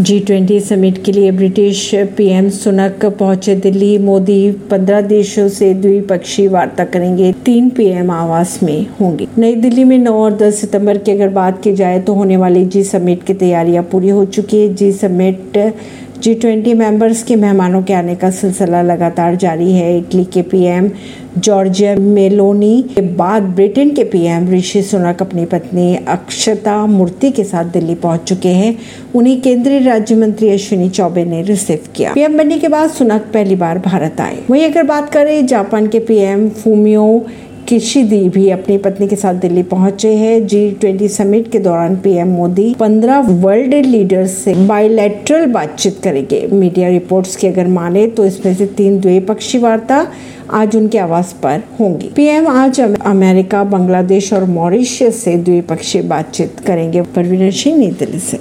G twenty summit के लिए British PM Sunak पहुँचे दिल्ली। मोदी पंद्रह देशों से द्विपक्षीय वार्ता करेंगे। तीन पीएम आवास में होंगे। नई दिल्ली में 9 और 10 सितंबर की अगर बात की जाए तो होने वाली जी समिट की तैयारियाँ पूरी हो चुकी है। G summit G twenty members के मेहमानों के आने का सिलसिला लगातार जारी है। इटली के पीएम जॉर्जिया मेलोनी के बाद ब्रिटेन के पीएम ऋषि सुनक अपनी पत्नी अक्षता मूर्ति के साथ दिल्ली पहुँच चुके हैं। उन्हें केंद्रीय राज्य मंत्री अश्विनी चौबे ने रिसीव किया। पीएम बनने के बाद सुनक पहली बार भारत आए। वहीं अगर बात करें जापान के पीएम फूमियो किशिदी भी अपनी पत्नी के साथ दिल्ली पहुँचे हैं। जी ट्वेंटी समिट के दौरान पीएम मोदी पंद्रह वर्ल्ड लीडर्स से बायोलेटरल बातचीत करेंगे। मीडिया रिपोर्ट्स की अगर माने तो इसमें से तीन द्विपक्षीय वार्ता आज उनके आवास पर होंगी। पीएम आज अमेरिका, बांग्लादेश और मॉरिशियस से द्विपक्षीय बातचीत करेंगे। परवीन सिंह, नई दिल्ली से।